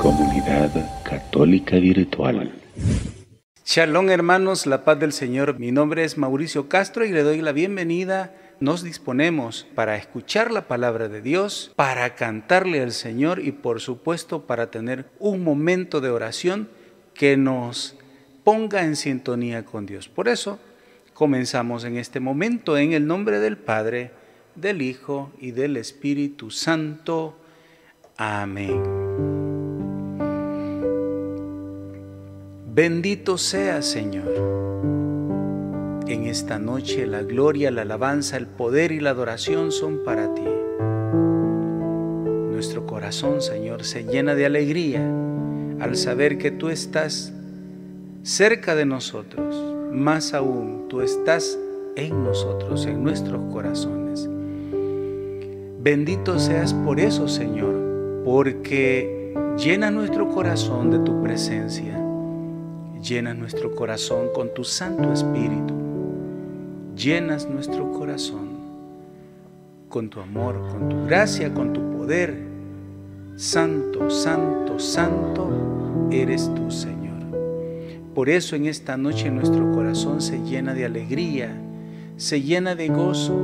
Comunidad Católica Virtual. Shalom hermanos, la paz del Señor. Mi nombre es Mauricio Castro y le doy la bienvenida. Nos disponemos para escuchar la palabra de Dios, para cantarle al Señor y por supuesto para tener un momento de oración que nos ponga en sintonía con Dios. Por eso comenzamos en este momento en el nombre del Padre, del Hijo y del Espíritu Santo. Amén. Bendito sea, Señor. En esta noche la gloria, la alabanza, el poder y la adoración son para ti. Nuestro corazón, Señor, se llena de alegría al saber que tú estás cerca de nosotros. Más aún, tú estás en nosotros, en nuestros corazones. Bendito seas por eso, Señor, porque llena nuestro corazón de tu presencia Llenas nuestro corazón con tu Santo Espíritu. Llenas nuestro corazón con tu amor, con tu gracia, con tu poder. Santo, santo, santo eres tú, Señor. Por eso en esta noche nuestro corazón se llena de alegría, se llena de gozo,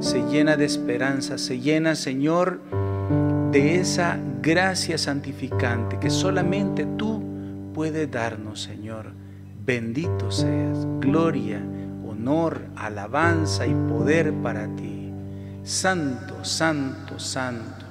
se llena de esperanza, se llena, Señor, de esa gracia santificante que solamente tú puede darnos, Señor. Bendito seas, gloria, honor, alabanza y poder para ti. Santo, santo, santo.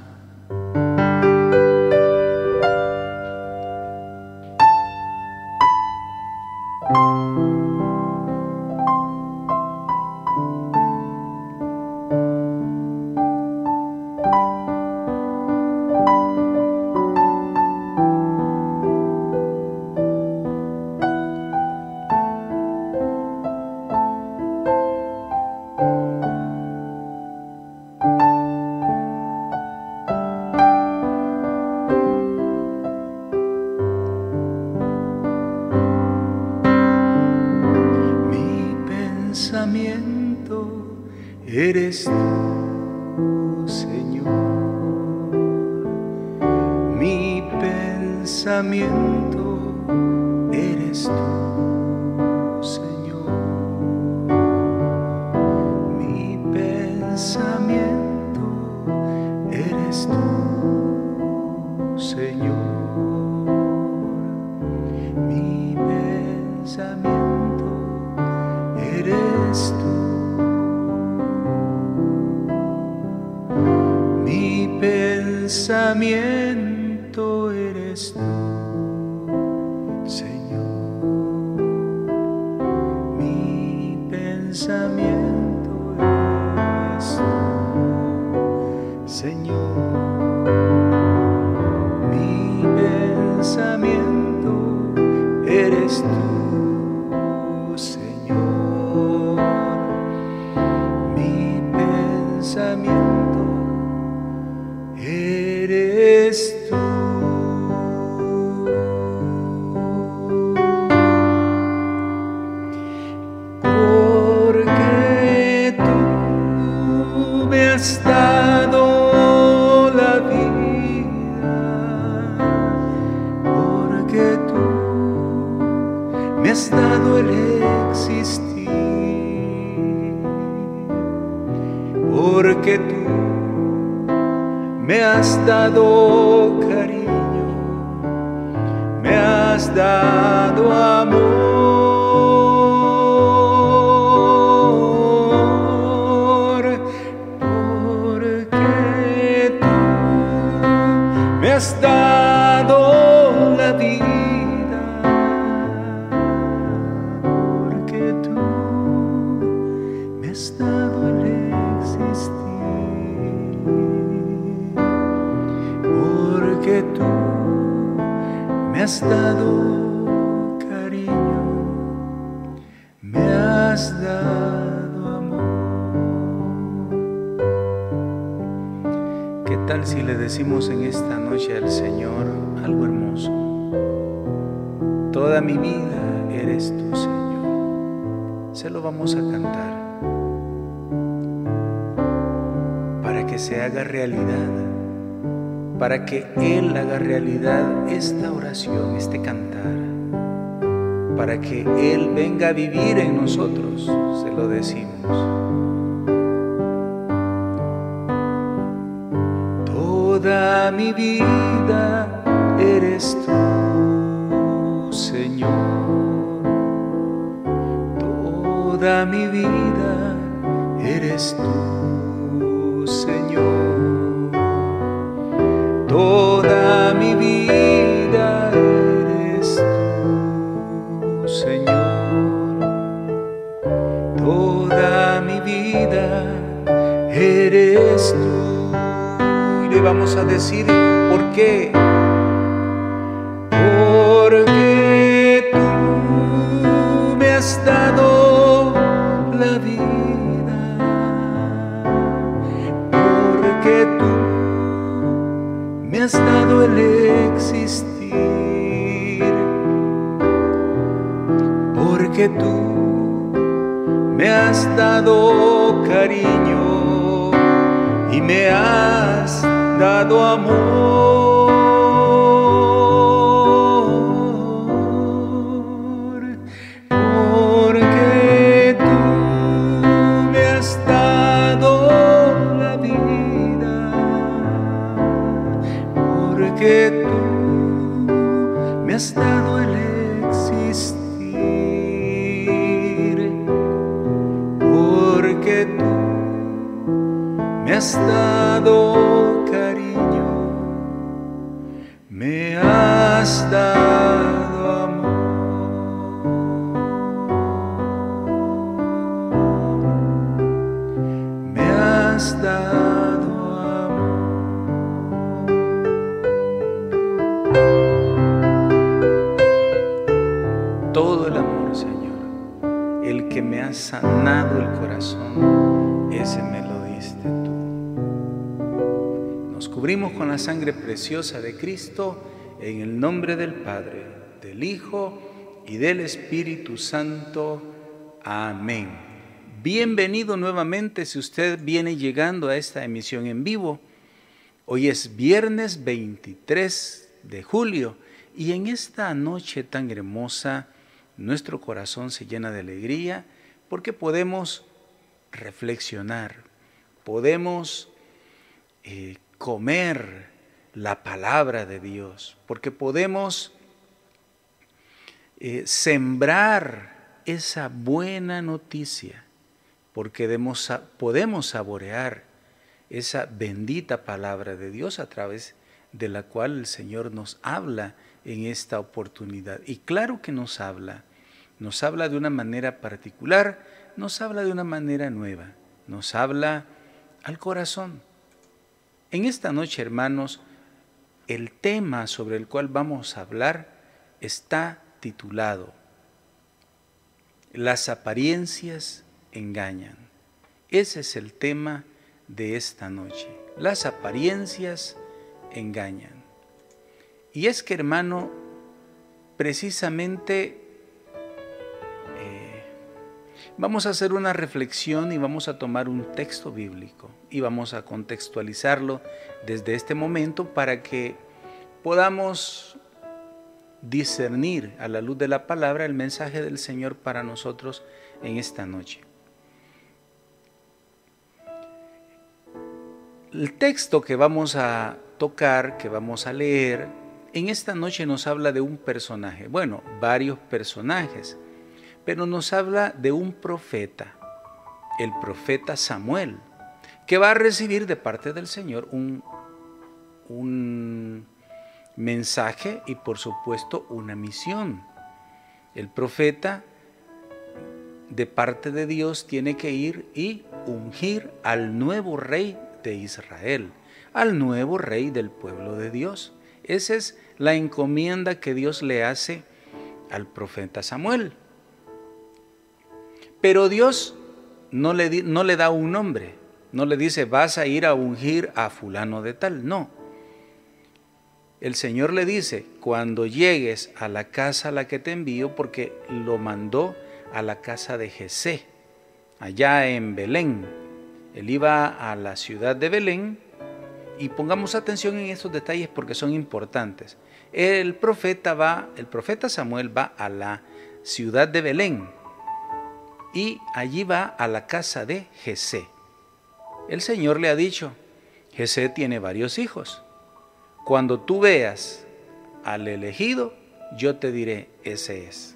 Pensamiento eres tú, Señor. Mi pensamiento me has dado cariño, me has dado amor, porque tú me has dado la vida, porque tú me has dado el has dado cariño, me has dado amor. ¿Qué tal si le decimos en esta noche al Señor algo hermoso? Toda mi vida eres tú, Señor. Se lo vamos a cantar. Para que que se haga realidad, para que Él haga realidad esta oración, este cantar, para que Él venga a vivir en nosotros, se lo decimos. Toda mi vida eres tú, Señor. Toda mi vida eres tú, vida. Porque tú me has dado el existir. Porque tú me has dado cariño y me has dado amor. Con la sangre preciosa de Cristo en el nombre del Padre, del Hijo y del Espíritu Santo. Amén. Bienvenido nuevamente si usted viene llegando a esta emisión en vivo. Hoy es viernes 23 de julio y en esta noche tan hermosa nuestro corazón se llena de alegría porque podemos reflexionar, podemos eh, comer la palabra de Dios, porque podemos eh, sembrar esa buena noticia, porque demos, podemos saborear esa bendita palabra de Dios a través de la cual el Señor nos habla en esta oportunidad. Y claro que nos habla, nos habla de una manera particular, nos habla de una manera nueva, nos habla al corazón. En esta noche, hermanos, el tema sobre el cual vamos a hablar está titulado Las apariencias engañan. Ese es el tema de esta noche. Las apariencias engañan. Y es que, hermano, precisamente vamos a hacer una reflexión y vamos a tomar un texto bíblico y vamos a contextualizarlo desde este momento para que podamos discernir a la luz de la palabra el mensaje del Señor para nosotros en esta noche. El texto que vamos a tocar, que vamos a leer, en esta noche nos habla de un personaje, bueno, varios personajes, pero nos habla de un profeta, el profeta Samuel, que va a recibir de parte del Señor un, un mensaje y por supuesto una misión. El profeta de parte de Dios tiene que ir y ungir al nuevo rey de Israel, al nuevo rey del pueblo de Dios. Esa es la encomienda que Dios le hace al profeta Samuel. Pero Dios no le, da un nombre, no le dice vas a ir a ungir a fulano de tal, no. El Señor le dice, cuando llegues a la casa a la que te envío, porque lo mandó a la casa de Jesé, allá en Belén, Él iba a la ciudad de Belén. Y pongamos atención en estos detalles porque son importantes. El profeta va, el profeta Samuel va a la ciudad de Belén y allí va a la casa de Jesé. El Señor le ha dicho, Jesé tiene varios hijos. Cuando tú veas al elegido, yo te diré, ese es.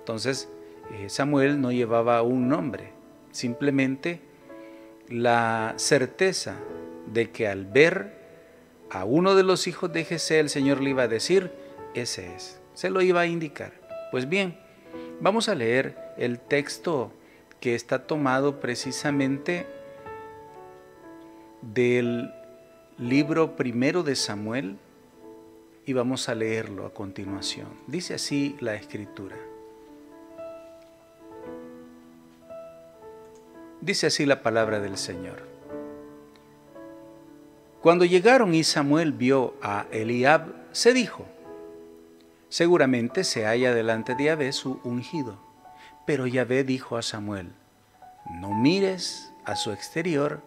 Entonces, eh, Samuel no llevaba un nombre, simplemente la certeza de que al ver a uno de los hijos de Jesé, el Señor le iba a decir, ese es. Se lo iba a indicar. Pues bien, vamos a leer el texto que está tomado precisamente del libro primero de Samuel y vamos a leerlo a continuación. Dice así la escritura. Dice así la palabra del Señor. Cuando llegaron y Samuel vio a Eliab, se dijo, seguramente se halla delante de Yahvé su ungido. Pero Yahvé dijo a Samuel, no mires a su exterior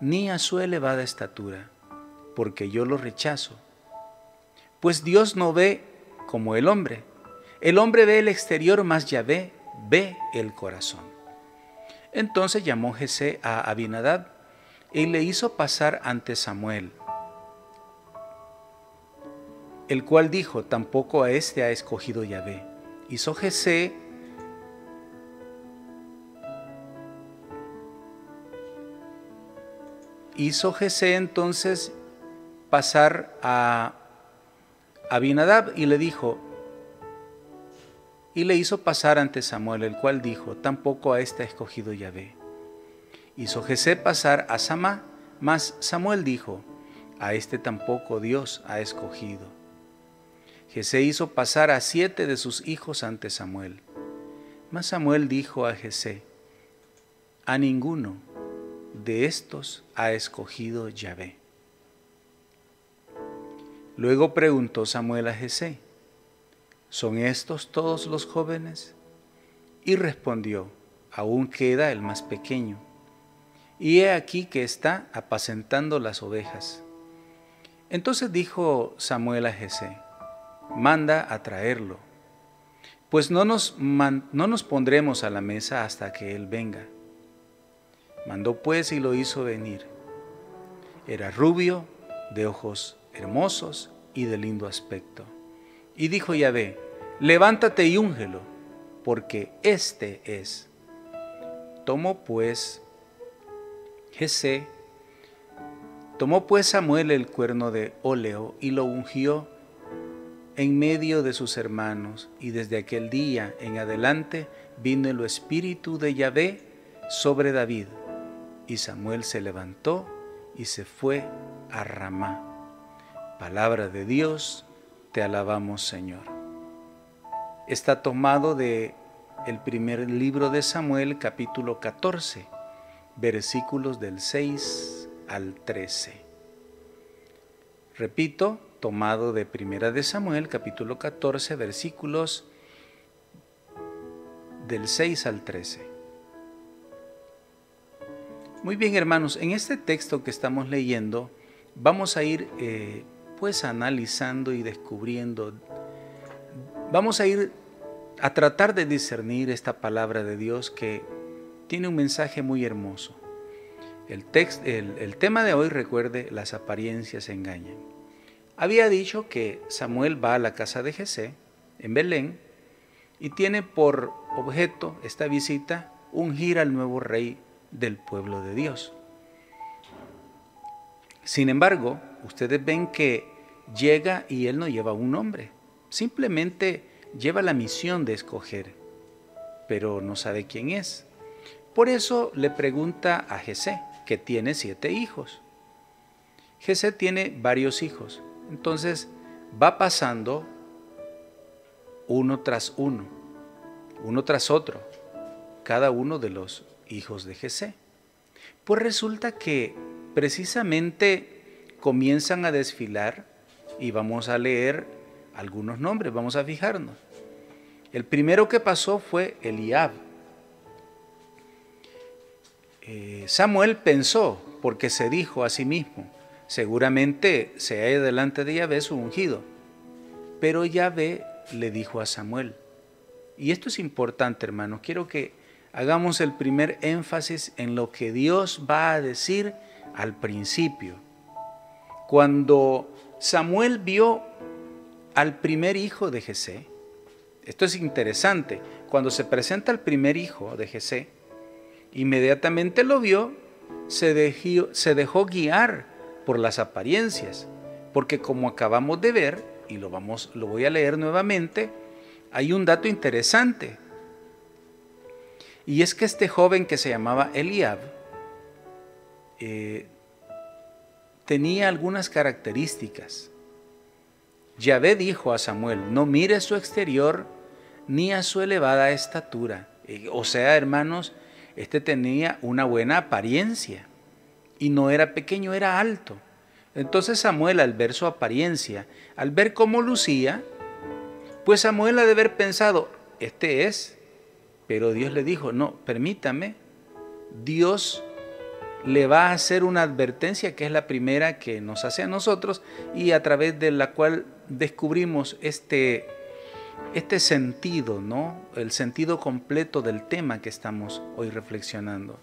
ni a su elevada estatura, porque yo lo rechazo. Pues Dios no ve como el hombre. El hombre ve el exterior, mas Yahvé ve el corazón. Entonces llamó Jesé a Abinadab y le hizo pasar ante Samuel, el cual dijo, tampoco a este ha escogido Yahvé. Hizo Jesé hizo Jesé entonces pasar a Abinadab y le dijo, y le hizo pasar ante Samuel, el cual dijo, tampoco a este ha escogido Yahvé. Hizo Jesé pasar a Samá, mas Samuel dijo, a este tampoco Dios ha escogido. Jesé hizo pasar a siete de sus hijos ante Samuel. Mas Samuel dijo a Jesé, a ninguno de estos ha escogido Yahvé. Luego preguntó Samuel a Jesé, ¿son estos todos los jóvenes? Y respondió, aún queda el más pequeño, y he aquí que está apacentando las ovejas. Entonces dijo Samuel a Jesé, manda a traerlo, pues no nos, no nos pondremos a la mesa hasta que él venga. Mandó pues y lo hizo venir. Era rubio, de ojos hermosos y de lindo aspecto. Y dijo Yahvé, levántate y úngelo, porque este es. Tomó pues Jesé, tomó pues Samuel el cuerno de óleo y lo ungió en medio de sus hermanos, y desde aquel día en adelante vino el espíritu de Yahvé sobre David y Samuel se levantó y se fue a Ramá. Palabra de Dios, te alabamos Señor. Está tomado de el primer libro de Samuel, capítulo 14, versículos del 6 al 13. Repito, tomado de Primera de Samuel, capítulo 14, versículos del 6 al 13. Muy bien, hermanos, en este texto que estamos leyendo vamos a ir eh, pues analizando y descubriendo, vamos a ir a tratar de discernir esta palabra de Dios que tiene un mensaje muy hermoso. El, el, tema de hoy, recuerde, las apariencias engañan. Había dicho que Samuel va a la casa de Jesé, en Belén, y tiene por objeto esta visita ungir al nuevo rey del pueblo de Dios. Sin embargo, ustedes ven que llega y él no lleva un nombre, simplemente lleva la misión de escoger, pero no sabe quién es. Por eso le pregunta a Jesé, que tiene siete hijos. Jesé tiene varios hijos, entonces va pasando uno tras uno, uno tras otro, cada uno de los hijos de Jesé. Pues resulta que precisamente comienzan a desfilar y vamos a leer algunos nombres, vamos a fijarnos. El primero que pasó fue Eliab. eh, Samuel pensó, porque se dijo a sí mismo, seguramente se halla delante de Yahvé su ungido. Pero Yahvé le dijo a Samuel, y esto es importante hermanos, quiero que hagamos el primer énfasis en lo que Dios va a decir al principio. Cuando Samuel vio al primer hijo de Jesé, esto es interesante, cuando se presenta el primer hijo de Jesé, inmediatamente lo vio, se dejó, se dejó guiar por las apariencias, porque como acabamos de ver, y lo, vamos, lo voy a leer nuevamente, hay un dato interesante. Y es que este joven que se llamaba Eliab eh, tenía algunas características. Yahvé dijo a Samuel, no mire su exterior ni a su elevada estatura. Eh, o sea, hermanos, este tenía una buena apariencia y no era pequeño, era alto. Entonces Samuel al ver su apariencia, al ver cómo lucía, pues Samuel ha de haber pensado, este es, pero Dios le dijo, no, permítame, Dios le va a hacer una advertencia que es la primera que nos hace a nosotros y a través de la cual descubrimos este este sentido, ¿no? El sentido completo del tema que estamos hoy reflexionando.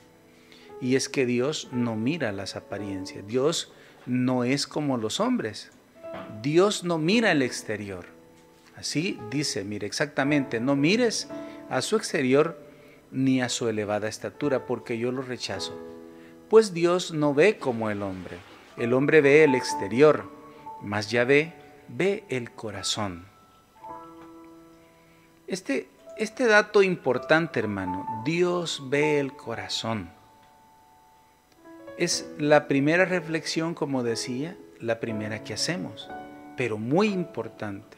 Y es que Dios no mira las apariencias. Dios no es como los hombres. Dios no mira el exterior. Así dice, mire exactamente, no mires a su exterior ni a su elevada estatura, porque yo lo rechazo. Pues Dios no ve como el hombre. El hombre ve el exterior, mas ya ve, ve el corazón. Este, este dato importante, hermano, Dios ve el corazón. Es la primera reflexión, como decía, la primera que hacemos, pero muy importante.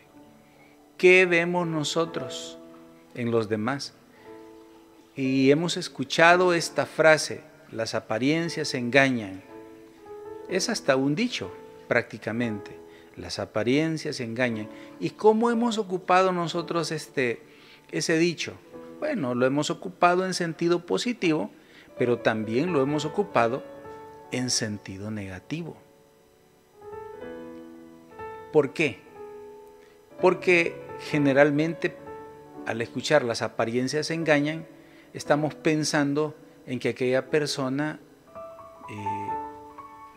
¿Qué vemos nosotros en los demás? Y hemos escuchado esta frase, las apariencias engañan. Es hasta un dicho, prácticamente. Las apariencias engañan. ¿Y cómo hemos ocupado nosotros este, ese dicho? Bueno, lo hemos ocupado en sentido positivo, pero también lo hemos ocupado en sentido negativo. ¿Por qué? Porque generalmente al escuchar las apariencias engañan, estamos pensando en que aquella persona eh,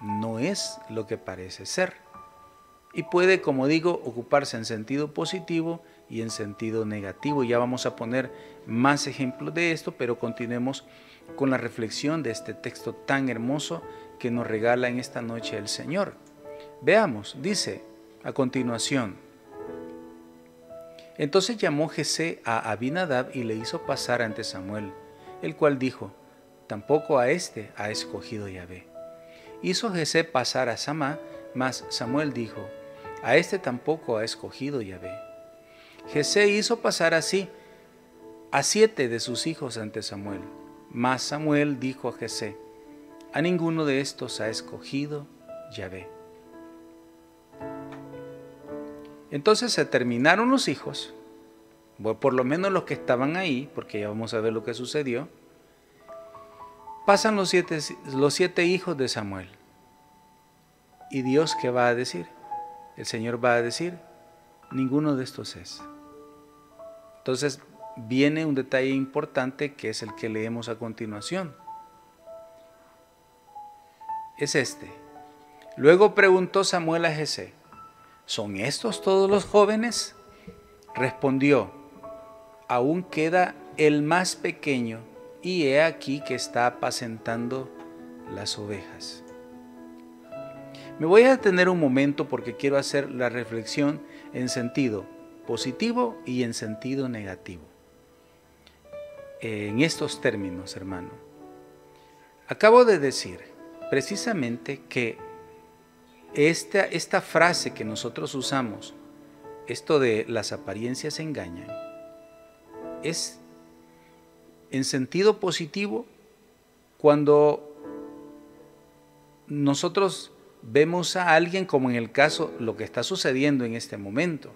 no es lo que parece ser y puede, como digo, ocuparse en sentido positivo y en sentido negativo. Ya vamos a poner más ejemplos de esto, pero continuemos con la reflexión de este texto tan hermoso que nos regala en esta noche el Señor. Veamos, dice a continuación. Entonces llamó Jesé a Abinadab y le hizo pasar ante Samuel, el cual dijo, tampoco a éste ha escogido Yahvé. Hizo Jesé pasar a Samá, mas Samuel dijo, a este tampoco ha escogido Yahvé. Jesé hizo pasar así a siete de sus hijos ante Samuel. Mas Samuel dijo a Jesé, a ninguno de estos ha escogido Yahvé. Entonces se terminaron los hijos, por lo menos los que estaban ahí, porque ya vamos a ver lo que sucedió. Pasan los siete, los siete hijos de Samuel. ¿Y Dios qué va a decir? el Señor va a decir, ninguno de estos es. Entonces viene un detalle importante que es el que leemos a continuación. Es este. Luego preguntó Samuel a Jesé, ¿son estos todos los jóvenes? Respondió, aún queda el más pequeño y he aquí que está apacentando las ovejas. Me voy a detener un momento porque quiero hacer la reflexión en sentido positivo y en sentido negativo. En estos términos, hermano. Acabo de decir precisamente que esta, esta frase que nosotros usamos, esto de las apariencias engañan, es en sentido positivo cuando nosotros vemos a alguien como en el caso lo que está sucediendo en este momento.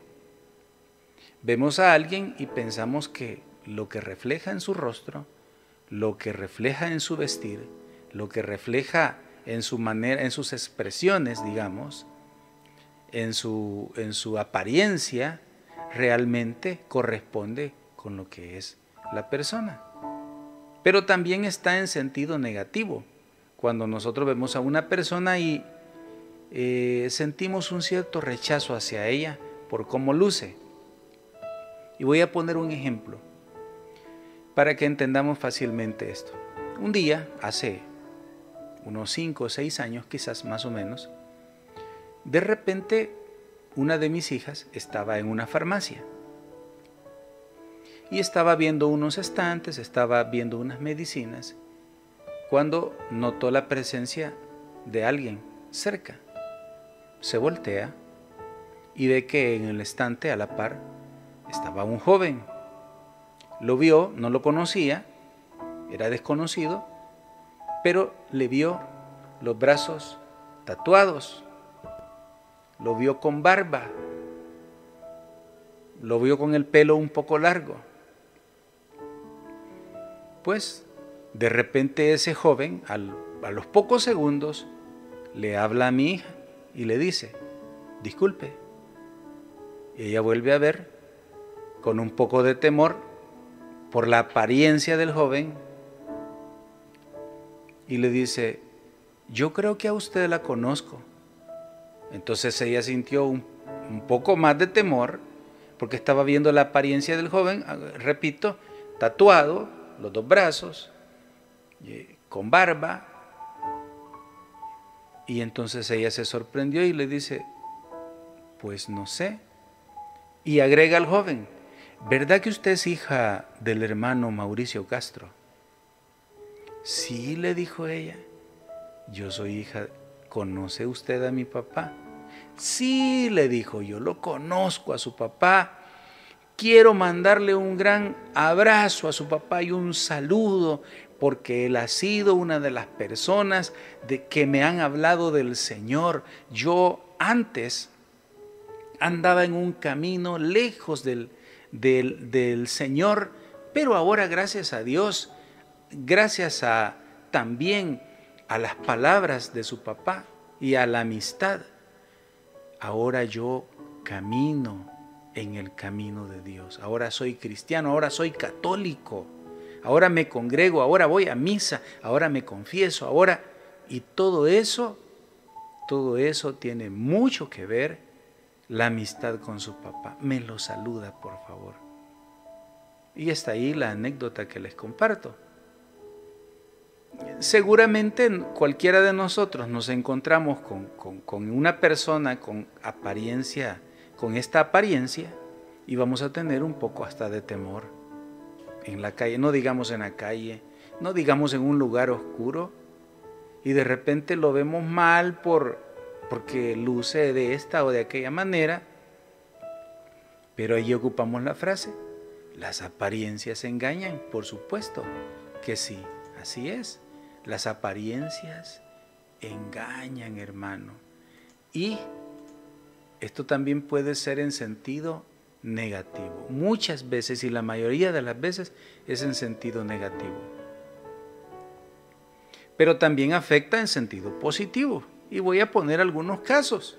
Vemos a alguien y pensamos que lo que refleja en su rostro, lo que refleja en su vestir, lo que refleja en su manera, en sus expresiones, digamos, en su, en su apariencia, realmente corresponde con lo que es la persona. Pero también está en sentido negativo. Cuando nosotros vemos a una persona y eh, sentimos un cierto rechazo hacia ella por cómo luce. Y voy a poner un ejemplo para que entendamos fácilmente esto. Un día, hace unos 5 o 6 años quizás más o menos, de repente una de mis hijas estaba en una farmacia y estaba viendo unos estantes, estaba viendo unas medicinas, cuando notó la presencia de alguien cerca. Se voltea y ve que en el estante a la par estaba un joven. Lo vio, no lo conocía, era desconocido, pero le vio los brazos tatuados, lo vio con barba, lo vio con el pelo un poco largo. Pues de repente ese joven, a los pocos segundos, le habla a mi hija y le dice, disculpe. Y ella vuelve a ver, con un poco de temor, por la apariencia del joven, y le dice, yo creo que a usted la conozco. Entonces ella sintió un, poco más de temor porque estaba viendo la apariencia del joven, ah, repito, tatuado, los dos brazos, con barba. Y entonces ella se sorprendió y le dice, pues no sé. Y agrega al joven, ¿verdad que usted es hija del hermano Mauricio Castro? Sí, le dijo ella, yo soy hija, ¿conoce usted a mi papá? Sí, le dijo, yo lo conozco a su papá. Quiero mandarle un gran abrazo a su papá y un saludo porque él ha sido una de las personas de que me han hablado del Señor. Yo antes andaba en un camino lejos del, del, del Señor, pero ahora gracias a Dios gracias a también a las palabras de su papá y a la amistad, ahora yo camino en el camino de Dios. Ahora soy cristiano, ahora soy católico, ahora me congrego, ahora voy a misa, ahora me confieso, ahora... Y todo eso, todo eso tiene mucho que ver la amistad con su papá. Me lo saluda, por favor. Y está ahí la anécdota que les comparto seguramente cualquiera de nosotros nos encontramos con, una persona con apariencia, con esta apariencia, y vamos a tener un poco hasta de temor en la calle, no digamos en la calle, no digamos en un lugar oscuro, y de repente lo vemos mal por, porque luce de esta o de aquella manera, pero ahí ocupamos la frase, las apariencias engañan, por supuesto que sí, así es. Las apariencias engañan, hermano. Y esto también puede ser en sentido negativo. Muchas veces y la mayoría de las veces es en sentido negativo. Pero también afecta en sentido positivo. Y voy a poner algunos casos.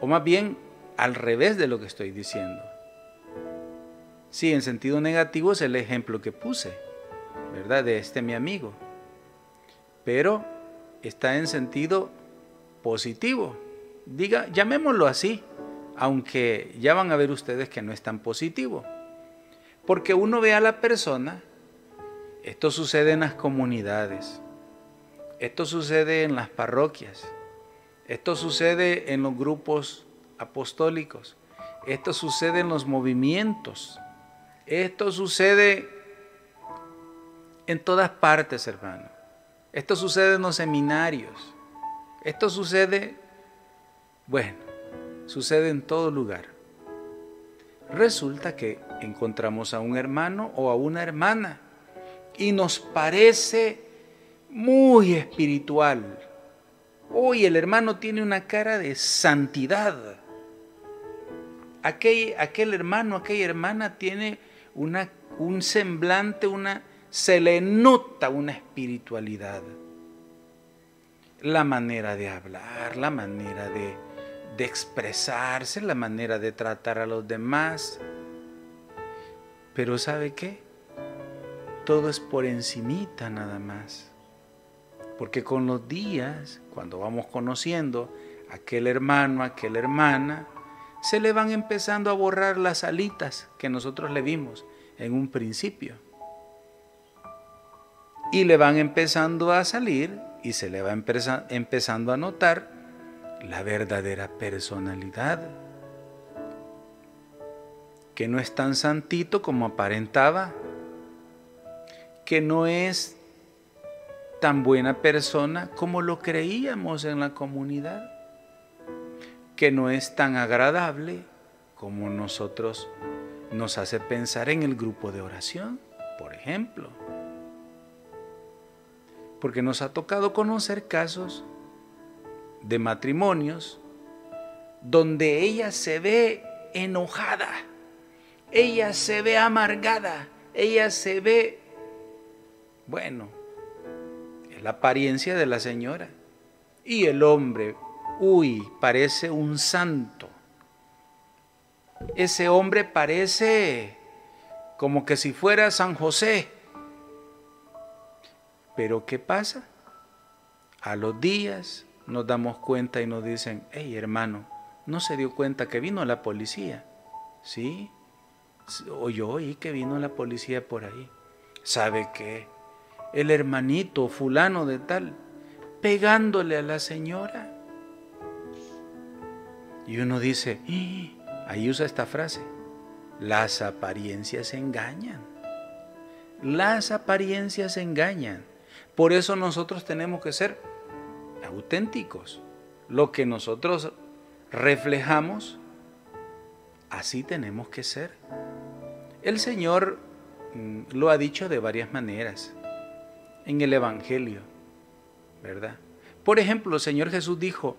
O más bien al revés de lo que estoy diciendo. Sí, en sentido negativo es el ejemplo que puse. ¿Verdad? De este mi amigo. Pero está en sentido positivo. Diga, llamémoslo así, aunque ya van a ver ustedes que no es tan positivo. Porque uno ve a la persona, esto sucede en las comunidades, esto sucede en las parroquias, esto sucede en los grupos apostólicos, esto sucede en los movimientos, esto sucede en todas partes, hermano. Esto sucede en los seminarios. Esto sucede, bueno, sucede en todo lugar. Resulta que encontramos a un hermano o a una hermana y nos parece muy espiritual. Hoy el hermano tiene una cara de santidad. Aquel, aquel hermano, aquella hermana tiene una, un semblante, una se le nota una espiritualidad. La manera de hablar, la manera de, de expresarse, la manera de tratar a los demás. Pero ¿sabe qué? Todo es por encimita nada más. Porque con los días, cuando vamos conociendo a aquel hermano, a aquella hermana, se le van empezando a borrar las alitas que nosotros le vimos en un principio. Y le van empezando a salir y se le va empezando a notar la verdadera personalidad, que no es tan santito como aparentaba, que no es tan buena persona como lo creíamos en la comunidad, que no es tan agradable como nosotros nos hace pensar en el grupo de oración, por ejemplo. Porque nos ha tocado conocer casos de matrimonios donde ella se ve enojada, ella se ve amargada, ella se ve, bueno, la apariencia de la señora. Y el hombre, uy, parece un santo. Ese hombre parece como que si fuera San José. Pero ¿qué pasa? A los días, nos damos cuenta y nos dicen, hey hermano, no se dio cuenta que vino la policía. ¿Sí? O yo oí que vino la policía por ahí. ¿Sabe qué? El hermanito fulano de tal, pegándole a la señora. Y uno dice, ahí usa esta frase, las apariencias engañan. Las apariencias engañan. Por eso nosotros tenemos que ser auténticos. Lo que nosotros reflejamos, así tenemos que ser. El Señor mm, lo ha dicho de varias maneras en el Evangelio, ¿verdad? Por ejemplo, el Señor Jesús dijo,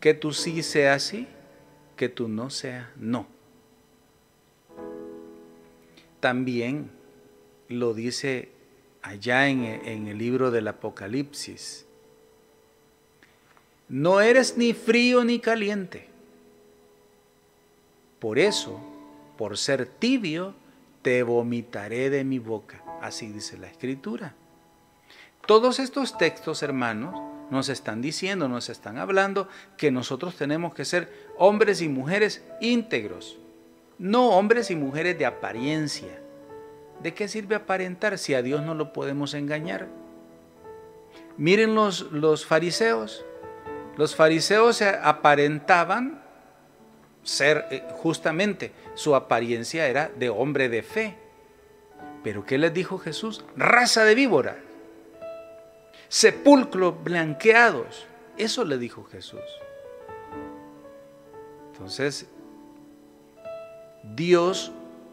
que tú sí sea sí, que tú no sea no. También lo dice allá en, en el libro del Apocalipsis, no eres ni frío ni caliente. Por eso, por ser tibio, te vomitaré de mi boca. Así dice la escritura. Todos estos textos, hermanos, nos están diciendo, nos están hablando que nosotros tenemos que ser hombres y mujeres íntegros, no hombres y mujeres de apariencia. ¿De qué sirve aparentar si a Dios no lo podemos engañar? Miren los, los fariseos, los fariseos aparentaban ser eh, justamente, su apariencia era de hombre de fe. Pero ¿qué les dijo Jesús? Raza de víbora, sepulcros blanqueados. Eso le dijo Jesús. Entonces, Dios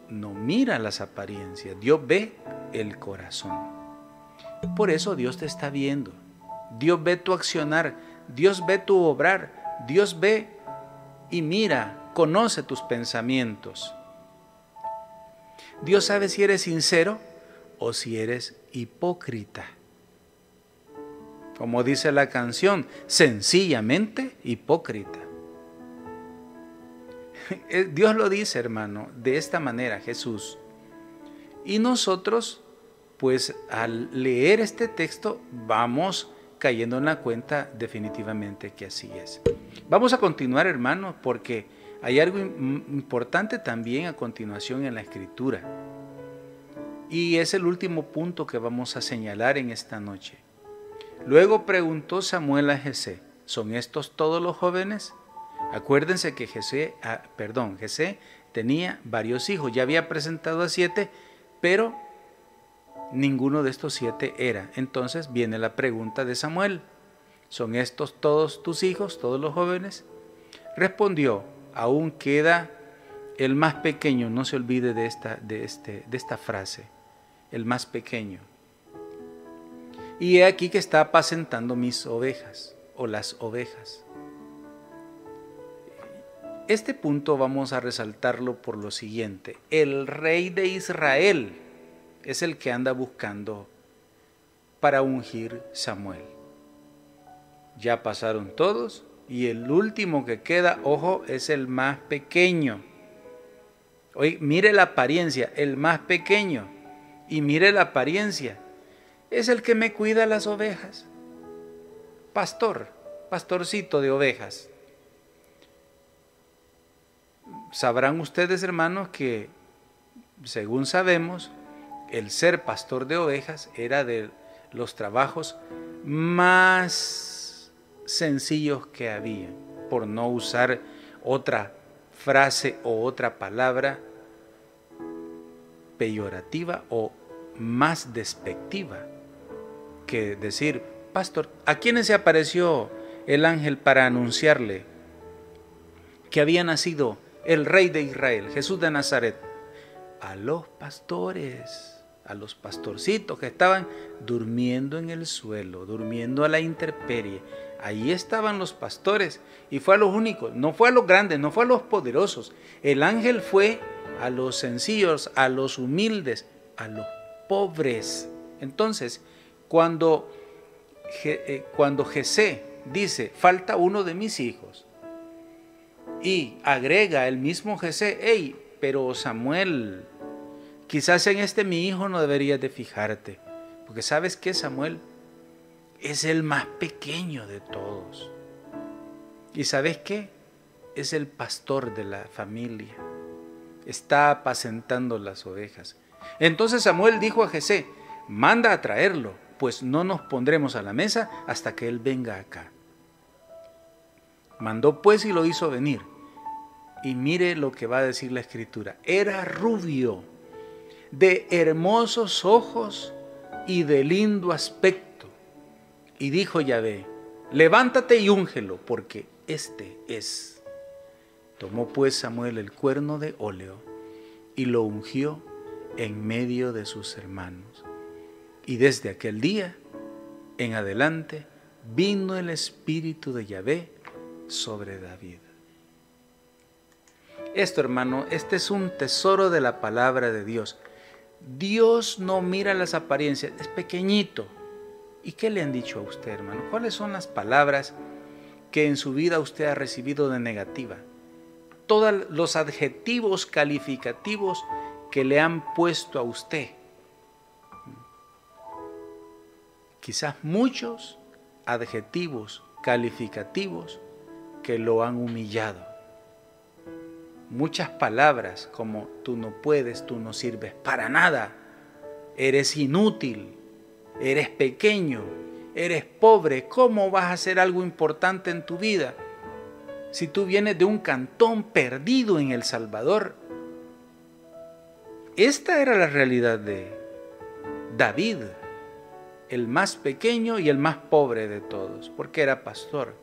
no mira las apariencias, Dios ve el corazón. Por eso Dios te está viendo. Dios ve tu accionar, Dios ve tu obrar, Dios ve y mira, conoce tus pensamientos. Dios sabe si eres sincero o si eres hipócrita. Como dice la canción, sencillamente hipócrita. Eh, Dios lo dice, hermano, de esta manera, Jesús. Y nosotros, pues al leer este texto, vamos cayendo en la cuenta definitivamente que así es. Vamos a continuar, hermanos, porque hay algo importante también a continuación en la escritura. Y es el último punto que vamos a señalar en esta noche. Luego preguntó Samuel a Jesé, ¿son estos todos los jóvenes? Acuérdense que Jesé, ah, perdón, Jesé tenía varios hijos, ya había presentado a siete, pero ninguno de estos siete era. Entonces viene la pregunta de Samuel, ¿son estos todos tus hijos, todos los jóvenes? Respondió, aún queda el más pequeño, no se olvide de esta, de este, de esta frase, el más pequeño. Y he aquí que está apacentando mis ovejas o las ovejas. Este punto vamos a resaltarlo por lo siguiente. El rey de Israel es el que anda buscando para ungir Samuel. Ya pasaron todos y el último que queda, ojo, es el más pequeño. Oye, mire la apariencia, el más pequeño. Y mire la apariencia. Es el que me cuida las ovejas. Pastor, pastorcito de ovejas. Sabrán ustedes, hermanos, que según sabemos, el ser pastor de ovejas era de los trabajos más sencillos que había, por no usar otra frase o otra palabra peyorativa o más despectiva que decir, pastor, ¿a quiénes se apareció el ángel para anunciarle que había nacido el rey de Israel, Jesús de Nazaret? A los pastores a los pastorcitos que estaban durmiendo en el suelo, durmiendo a la intemperie. Ahí estaban los pastores y fue a los únicos, no fue a los grandes, no fue a los poderosos. El ángel fue a los sencillos, a los humildes, a los pobres. Entonces, cuando, eh, cuando dice, falta uno de mis hijos, y agrega el mismo Jesé, hey, pero Samuel Quizás en este mi hijo no deberías de fijarte, porque sabes que Samuel es el más pequeño de todos. Y sabes qué? Es el pastor de la familia. Está apacentando las ovejas. Entonces Samuel dijo a Jesé, manda a traerlo, pues no nos pondremos a la mesa hasta que él venga acá. Mandó pues y lo hizo venir. Y mire lo que va a decir la escritura. Era rubio de hermosos ojos y de lindo aspecto. Y dijo Yahvé, levántate y úngelo, porque este es. Tomó pues Samuel el cuerno de óleo y lo ungió en medio de sus hermanos. Y desde aquel día en adelante vino el espíritu de Yahvé sobre David. Esto, hermano, este es un tesoro de la palabra de Dios. Dios no mira las apariencias, es pequeñito. ¿Y qué le han dicho a usted, hermano? ¿Cuáles son las palabras que en su vida usted ha recibido de negativa? Todos los adjetivos calificativos que le han puesto a usted. Quizás muchos adjetivos calificativos que lo han humillado muchas palabras como tú no puedes, tú no sirves para nada, eres inútil, eres pequeño, eres pobre, ¿cómo vas a hacer algo importante en tu vida? Si tú vienes de un cantón perdido en El Salvador. Esta era la realidad de David, el más pequeño y el más pobre de todos, porque era pastor.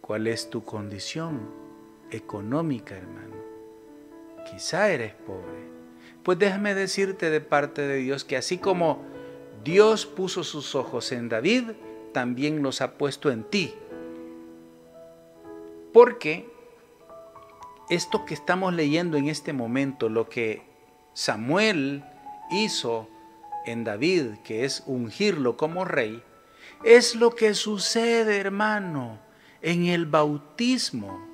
¿Cuál es tu condición? Económica, hermano. Quizá eres pobre. Pues déjame decirte de parte de Dios que así como Dios puso sus ojos en David, también los ha puesto en ti. Porque esto que estamos leyendo en este momento, lo que Samuel hizo en David, que es ungirlo como rey, es lo que sucede, hermano, en el bautismo.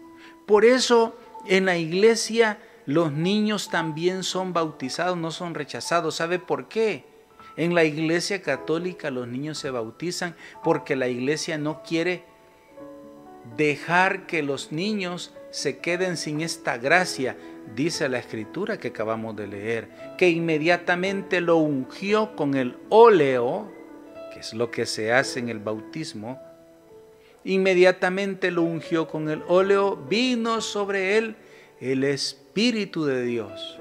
Por eso en la iglesia los niños también son bautizados, no son rechazados. ¿Sabe por qué? En la iglesia católica los niños se bautizan porque la iglesia no quiere dejar que los niños se queden sin esta gracia, dice la escritura que acabamos de leer, que inmediatamente lo ungió con el óleo, que es lo que se hace en el bautismo, Inmediatamente lo ungió con el óleo, vino sobre él el Espíritu de Dios.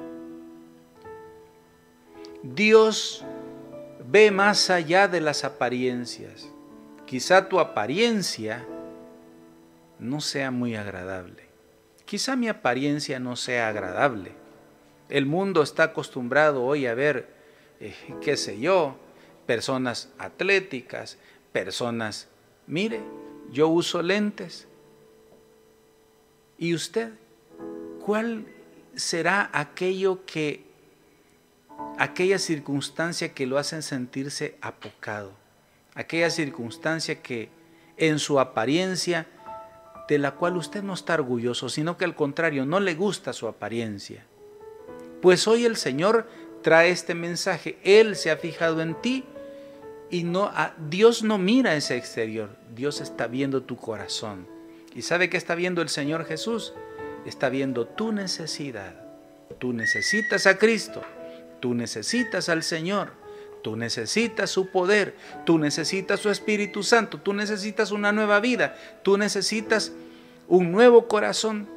Dios ve más allá de las apariencias. Quizá tu apariencia no sea muy agradable. Quizá mi apariencia no sea agradable. El mundo está acostumbrado hoy a ver, eh, qué sé yo, personas atléticas, personas, mire, yo uso lentes. ¿Y usted? ¿Cuál será aquello que aquella circunstancia que lo hacen sentirse apocado, aquella circunstancia que en su apariencia, de la cual usted no está orgulloso, sino que al contrario, no le gusta su apariencia. Pues hoy el Señor trae este mensaje, Él se ha fijado en ti y no, Dios no mira ese exterior, Dios está viendo tu corazón. ¿Y sabe qué está viendo el Señor Jesús? Está viendo tu necesidad. Tú necesitas a Cristo, tú necesitas al Señor, tú necesitas su poder, tú necesitas su Espíritu Santo, tú necesitas una nueva vida, tú necesitas un nuevo corazón,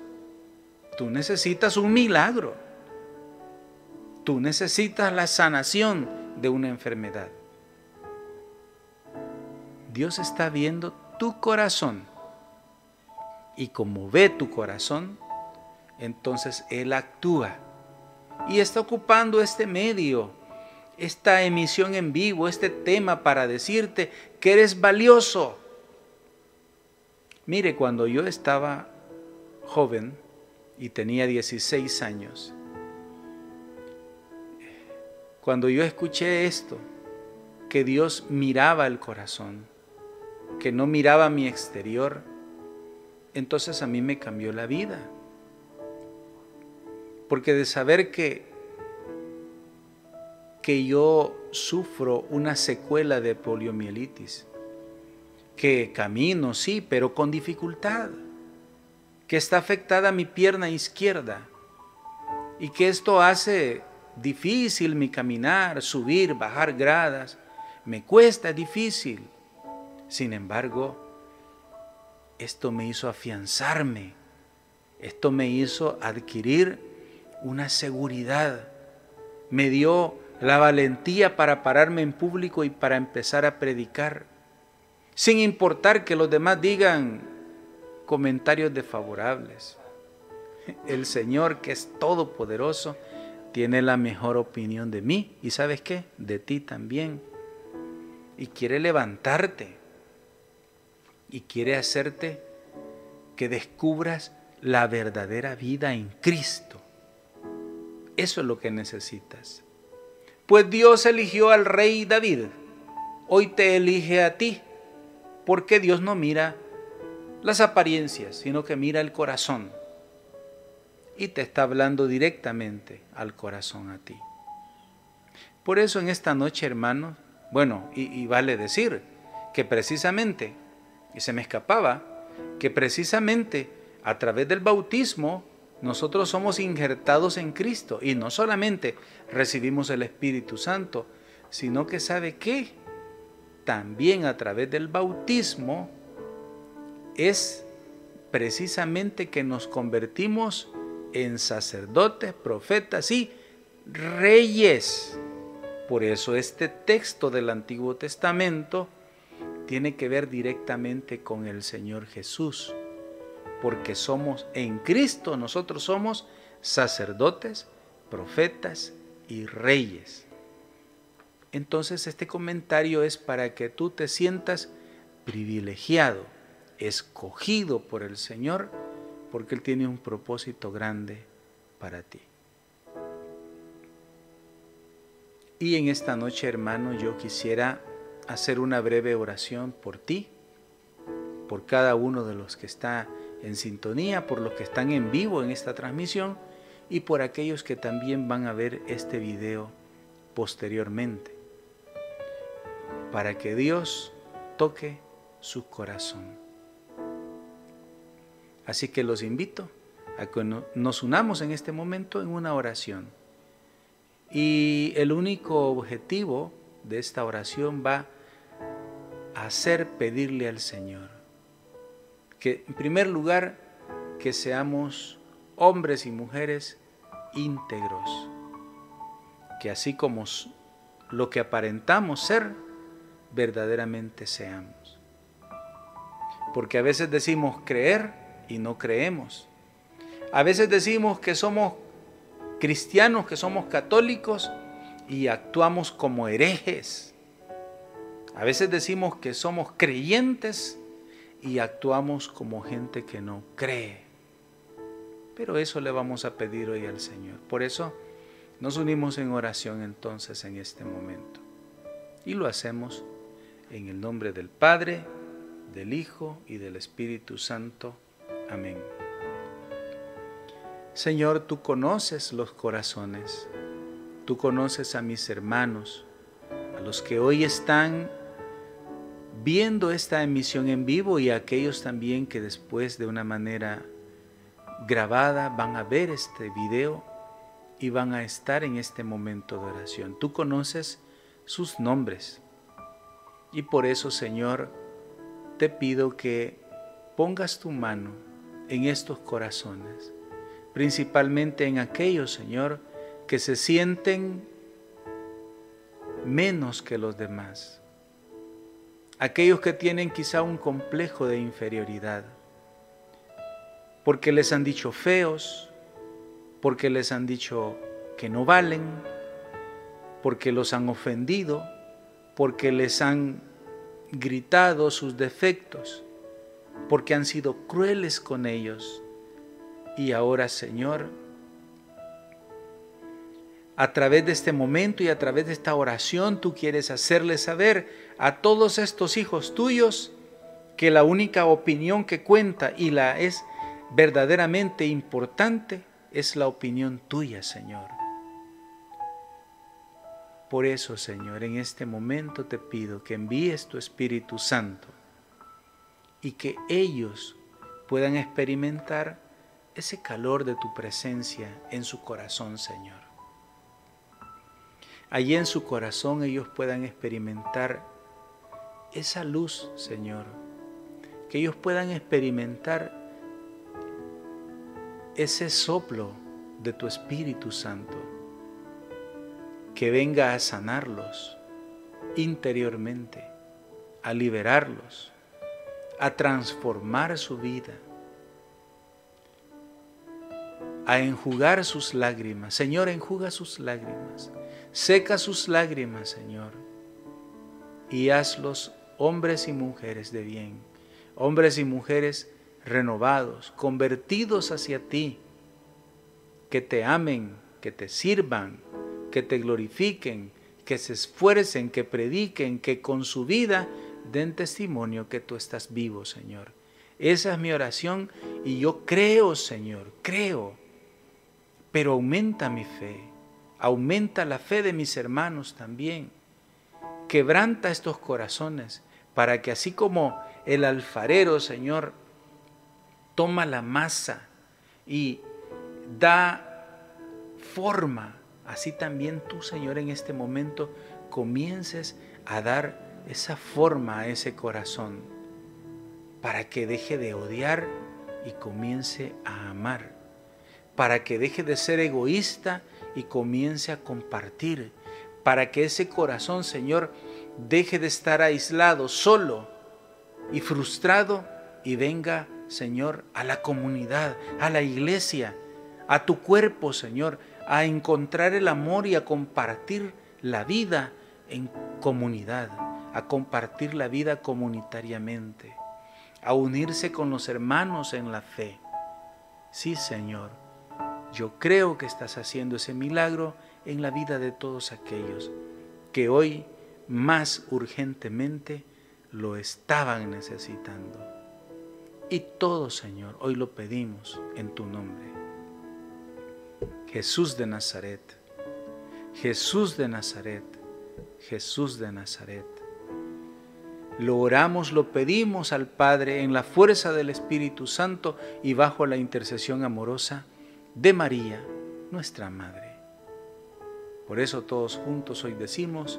tú necesitas un milagro, tú necesitas la sanación de una enfermedad. Dios está viendo tu corazón y como ve tu corazón, entonces Él actúa y está ocupando este medio, esta emisión en vivo, este tema para decirte que eres valioso. Mire, cuando yo estaba joven y tenía 16 años, cuando yo escuché esto, que Dios miraba el corazón, que no miraba mi exterior, entonces a mí me cambió la vida. Porque de saber que, que yo sufro una secuela de poliomielitis, que camino, sí, pero con dificultad, que está afectada mi pierna izquierda y que esto hace difícil mi caminar, subir, bajar gradas, me cuesta difícil. Sin embargo, esto me hizo afianzarme, esto me hizo adquirir una seguridad, me dio la valentía para pararme en público y para empezar a predicar, sin importar que los demás digan comentarios desfavorables. El Señor, que es todopoderoso, tiene la mejor opinión de mí y sabes qué, de ti también. Y quiere levantarte y quiere hacerte que descubras la verdadera vida en Cristo. Eso es lo que necesitas. Pues Dios eligió al rey David. Hoy te elige a ti. Porque Dios no mira las apariencias, sino que mira el corazón. Y te está hablando directamente al corazón a ti. Por eso en esta noche, hermanos, bueno, y, y vale decir que precisamente, y se me escapaba, que precisamente a través del bautismo nosotros somos injertados en Cristo y no solamente recibimos el Espíritu Santo, sino que sabe que también a través del bautismo es precisamente que nos convertimos en sacerdotes, profetas y reyes. Por eso este texto del Antiguo Testamento tiene que ver directamente con el Señor Jesús porque somos en Cristo, nosotros somos sacerdotes, profetas y reyes. Entonces este comentario es para que tú te sientas privilegiado, escogido por el Señor, porque Él tiene un propósito grande para ti. Y en esta noche, hermano, yo quisiera hacer una breve oración por ti, por cada uno de los que está en sintonía, por los que están en vivo en esta transmisión y por aquellos que también van a ver este video posteriormente, para que Dios toque su corazón. Así que los invito a que nos unamos en este momento en una oración. Y el único objetivo de esta oración va a ser pedirle al Señor que en primer lugar, que seamos hombres y mujeres íntegros, que así como lo que aparentamos ser, verdaderamente seamos. Porque a veces decimos creer y no creemos. A veces decimos que somos cristianos, que somos católicos y actuamos como herejes. A veces decimos que somos creyentes y actuamos como gente que no cree. Pero eso le vamos a pedir hoy al Señor. Por eso Nos unimos en oración entonces en este momento. Y lo hacemos en el nombre del Padre, del Hijo y del Espíritu Santo. Amén. Señor, tú conoces los corazones, tú conoces a mis hermanos, a los que hoy están viendo esta emisión en vivo y aquellos también que después de una manera grabada van a ver este video y van a estar en este momento de oración. Tú conoces sus nombres y por eso, Señor, te pido que pongas tu mano en estos corazones principalmente en aquellos, Señor, que se sienten menos que los demás. Aquellos que tienen quizá un complejo de inferioridad, porque les han dicho feos, porque les han dicho que no valen, porque los han ofendido, porque les han gritado sus defectos, porque han sido crueles con ellos. Y ahora, Señor, a través de este momento y a través de esta oración, tú quieres hacerle saber a todos estos hijos tuyos que la única opinión que cuenta y la es verdaderamente importante es la opinión tuya, Señor. Por eso, Señor, en este momento te pido que envíes tu Espíritu Santo y que ellos puedan experimentar ese calor de tu presencia en su corazón, Señor. Allí en su corazón ellos puedan experimentar esa luz, Señor. Que ellos puedan experimentar ese soplo de tu Espíritu Santo. Que venga a sanarlos interiormente, a liberarlos, a transformar su vida a enjugar sus lágrimas. Señor, enjuga sus lágrimas. Seca sus lágrimas, Señor. Y hazlos hombres y mujeres de bien. Hombres y mujeres renovados, convertidos hacia ti. Que te amen, que te sirvan, que te glorifiquen, que se esfuercen, que prediquen, que con su vida den testimonio que tú estás vivo, Señor. Esa es mi oración y yo creo, Señor, creo pero aumenta mi fe, aumenta la fe de mis hermanos también. Quebranta estos corazones para que así como el alfarero, Señor, toma la masa y da forma, así también tú, Señor, en este momento comiences a dar esa forma a ese corazón para que deje de odiar y comience a amar para que deje de ser egoísta y comience a compartir, para que ese corazón, Señor, deje de estar aislado, solo y frustrado y venga, Señor, a la comunidad, a la iglesia, a tu cuerpo, Señor, a encontrar el amor y a compartir la vida en comunidad, a compartir la vida comunitariamente, a unirse con los hermanos en la fe. Sí, Señor yo creo que estás haciendo ese milagro en la vida de todos aquellos que hoy más urgentemente lo estaban necesitando. Y todo, Señor, hoy lo pedimos en tu nombre. Jesús de Nazaret, Jesús de Nazaret, Jesús de Nazaret. Lo oramos, lo pedimos al Padre en la fuerza del Espíritu Santo y bajo la intercesión amorosa de María, nuestra Madre. Por eso todos juntos hoy decimos,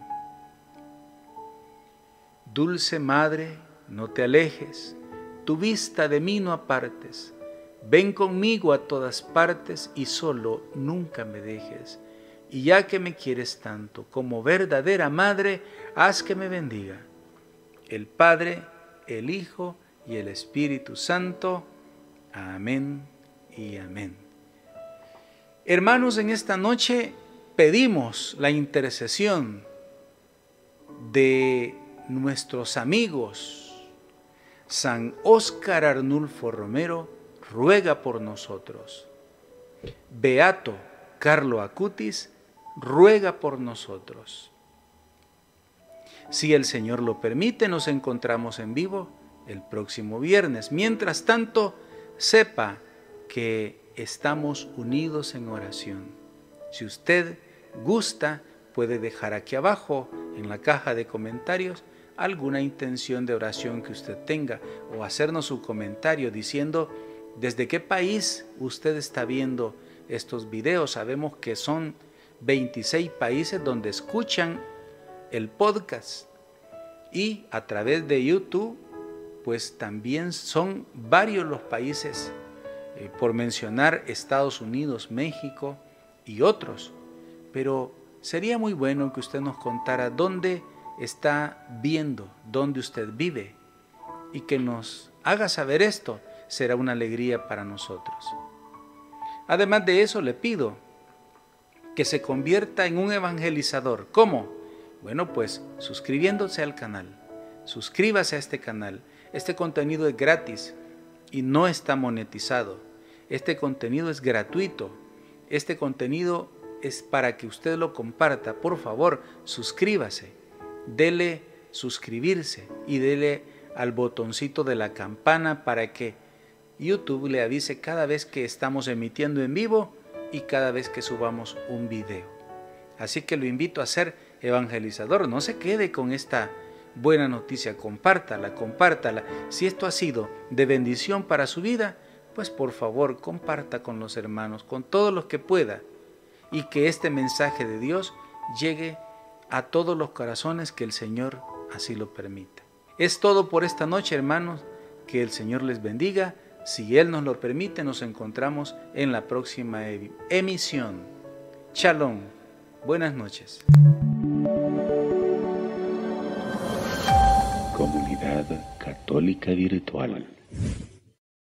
Dulce Madre, no te alejes, tu vista de mí no apartes. Ven conmigo a todas partes y solo nunca me dejes. y ya que me quieres tanto como verdadera madre, haz que me bendiga. El Padre, el Hijo y el Espíritu Santo. Amén y amén. Hermanos, en esta noche pedimos la intercesión de nuestros amigos. San Óscar Arnulfo Romero ruega por nosotros. Beato Carlo Acutis ruega por nosotros. Si el Señor lo permite, nos encontramos en vivo el próximo viernes. Mientras tanto, sepa que estamos unidos en oración. Si usted gusta, puede dejar aquí abajo en la caja de comentarios alguna intención de oración que usted tenga o hacernos su comentario diciendo desde qué país usted está viendo estos videos. Sabemos que son 26 países donde escuchan el podcast y a través de YouTube pues también son varios los países, eh, por mencionar Estados Unidos, México y otros. Pero sería muy bueno que usted nos contara dónde está viendo, dónde usted vive y que nos haga saber esto. Será una alegría para nosotros. Además de eso, le pido que se convierta en un evangelizador. ¿Cómo? Bueno, pues suscribiéndose al canal. Suscríbase a este canal. Este contenido es gratis y no está monetizado. Este contenido es gratuito. Este contenido es para que usted lo comparta. Por favor, suscríbase. Dele suscribirse y dele al botoncito de la campana para que YouTube le avise cada vez que estamos emitiendo en vivo y cada vez que subamos un video. Así que lo invito a ser evangelizador. No se quede con esta buena noticia. Compártala, compártala. Si esto ha sido de bendición para su vida, pues por favor comparta con los hermanos, con todos los que pueda. Y que este mensaje de Dios llegue a todos los corazones que el Señor así lo permita. Es todo por esta noche, hermanos. Que el Señor les bendiga si Él nos lo permite, nos encontramos en la próxima emisión. Shalom. Buenas noches. Comunidad Católica Virtual.